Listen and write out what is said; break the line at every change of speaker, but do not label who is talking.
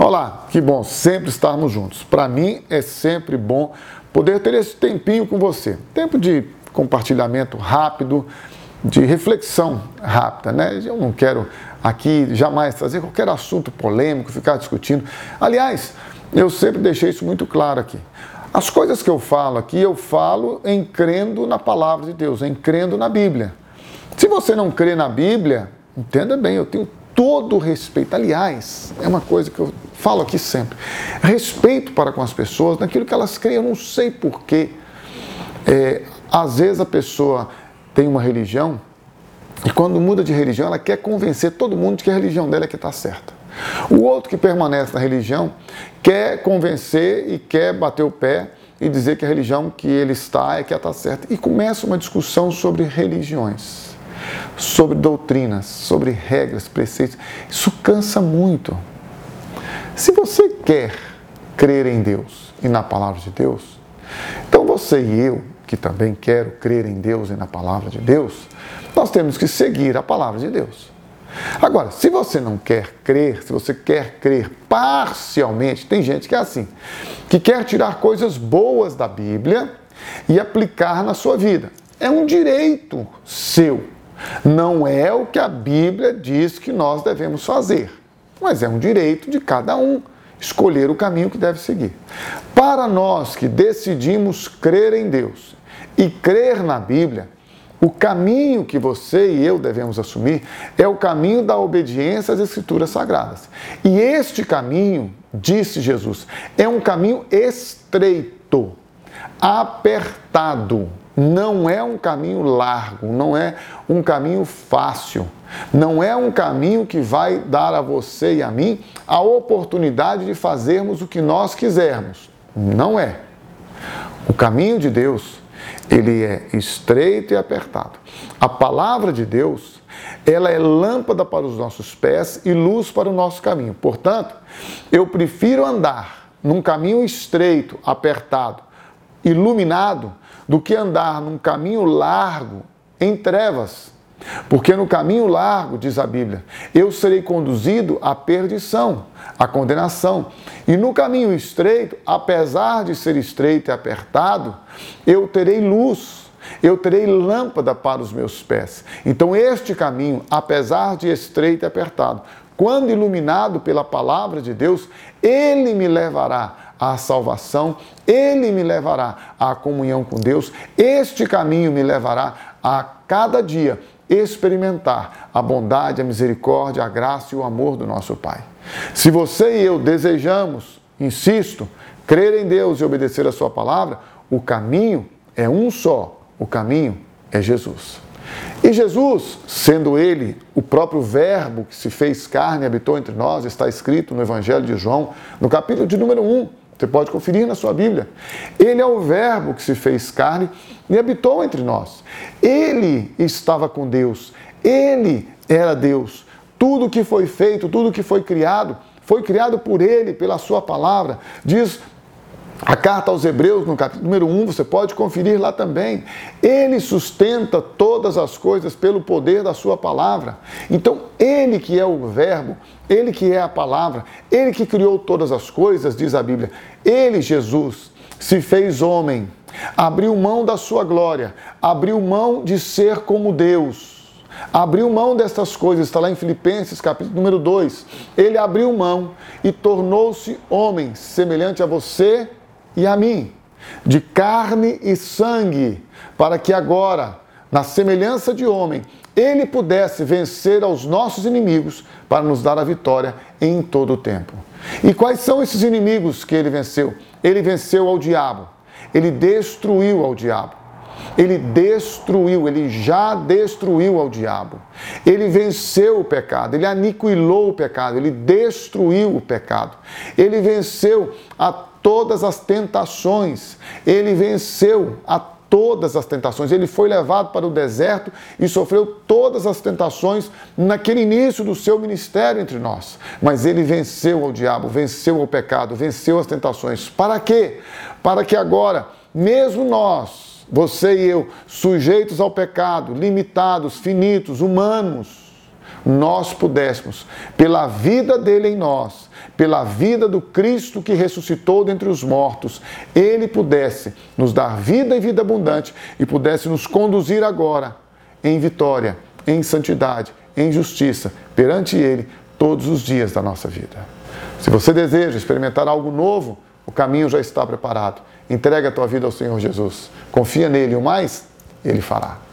Olá, que bom sempre estarmos juntos. Para mim é sempre bom poder ter esse tempinho com você. Tempo de compartilhamento rápido, de reflexão rápida, né? Eu não quero aqui jamais trazer qualquer assunto polêmico, ficar discutindo. Aliás, eu sempre deixei isso muito claro aqui. As coisas que eu falo aqui, eu falo em crendo na palavra de Deus, em crendo na Bíblia. Se você não crê na Bíblia, entenda bem, eu tenho todo respeito. Aliás, é uma coisa que eu falo aqui sempre: respeito para com as pessoas naquilo que elas creem. Eu não sei porquê. É, às vezes a pessoa tem uma religião e quando muda de religião, ela quer convencer todo mundo de que a religião dela é que está certa. O outro que permanece na religião quer convencer e quer bater o pé e dizer que a religião que ele está é que está certa. E começa uma discussão sobre religiões sobre doutrinas, sobre regras, preceitos. Isso cansa muito. Se você quer crer em Deus e na palavra de Deus, então você e eu, que também quero crer em Deus e na palavra de Deus, nós temos que seguir a palavra de Deus. Agora, se você não quer crer, se você quer crer parcialmente, tem gente que é assim, que quer tirar coisas boas da Bíblia e aplicar na sua vida. É um direito seu. Não é o que a Bíblia diz que nós devemos fazer, mas é um direito de cada um escolher o caminho que deve seguir. Para nós que decidimos crer em Deus e crer na Bíblia, o caminho que você e eu devemos assumir é o caminho da obediência às Escrituras Sagradas. E este caminho, disse Jesus, é um caminho estreito, apertado não é um caminho largo, não é um caminho fácil, não é um caminho que vai dar a você e a mim a oportunidade de fazermos o que nós quisermos. Não é. O caminho de Deus, ele é estreito e apertado. A palavra de Deus, ela é lâmpada para os nossos pés e luz para o nosso caminho. Portanto, eu prefiro andar num caminho estreito, apertado, iluminado, do que andar num caminho largo em trevas. Porque no caminho largo, diz a Bíblia, eu serei conduzido à perdição, à condenação. E no caminho estreito, apesar de ser estreito e apertado, eu terei luz, eu terei lâmpada para os meus pés. Então, este caminho, apesar de estreito e apertado, quando iluminado pela palavra de Deus, ele me levará à salvação, ele me levará à comunhão com Deus, este caminho me levará a cada dia experimentar a bondade, a misericórdia, a graça e o amor do nosso Pai. Se você e eu desejamos, insisto, crer em Deus e obedecer a Sua palavra, o caminho é um só: o caminho é Jesus. E Jesus, sendo ele o próprio Verbo que se fez carne e habitou entre nós, está escrito no Evangelho de João, no capítulo de número 1, você pode conferir na sua Bíblia. Ele é o Verbo que se fez carne e habitou entre nós. Ele estava com Deus. Ele era Deus. Tudo que foi feito, tudo que foi criado, foi criado por Ele, pela Sua palavra. Diz a carta aos Hebreus, no capítulo número 1, você pode conferir lá também. Ele sustenta todas as coisas pelo poder da Sua palavra. Então, Ele que é o Verbo, Ele que é a palavra, Ele que criou todas as coisas, diz a Bíblia. Ele, Jesus, se fez homem, abriu mão da Sua glória, abriu mão de ser como Deus abriu mão destas coisas, está lá em Filipenses, capítulo número 2. Ele abriu mão e tornou-se homem, semelhante a você e a mim, de carne e sangue, para que agora, na semelhança de homem, ele pudesse vencer aos nossos inimigos para nos dar a vitória em todo o tempo. E quais são esses inimigos que ele venceu? Ele venceu ao diabo, ele destruiu ao diabo. Ele destruiu, ele já destruiu ao diabo. Ele venceu o pecado, ele aniquilou o pecado, ele destruiu o pecado. Ele venceu a todas as tentações. Ele venceu a todas as tentações. Ele foi levado para o deserto e sofreu todas as tentações naquele início do seu ministério entre nós. Mas ele venceu o diabo, venceu o pecado, venceu as tentações. Para quê? Para que agora, mesmo nós, você e eu, sujeitos ao pecado, limitados, finitos, humanos, nós pudéssemos, pela vida dele em nós, pela vida do Cristo que ressuscitou dentre os mortos, ele pudesse nos dar vida e vida abundante e pudesse nos conduzir agora em vitória, em santidade, em justiça perante ele todos os dias da nossa vida. Se você deseja experimentar algo novo, o caminho já está preparado. Entrega a tua vida ao Senhor Jesus. Confia nele, o mais ele fará.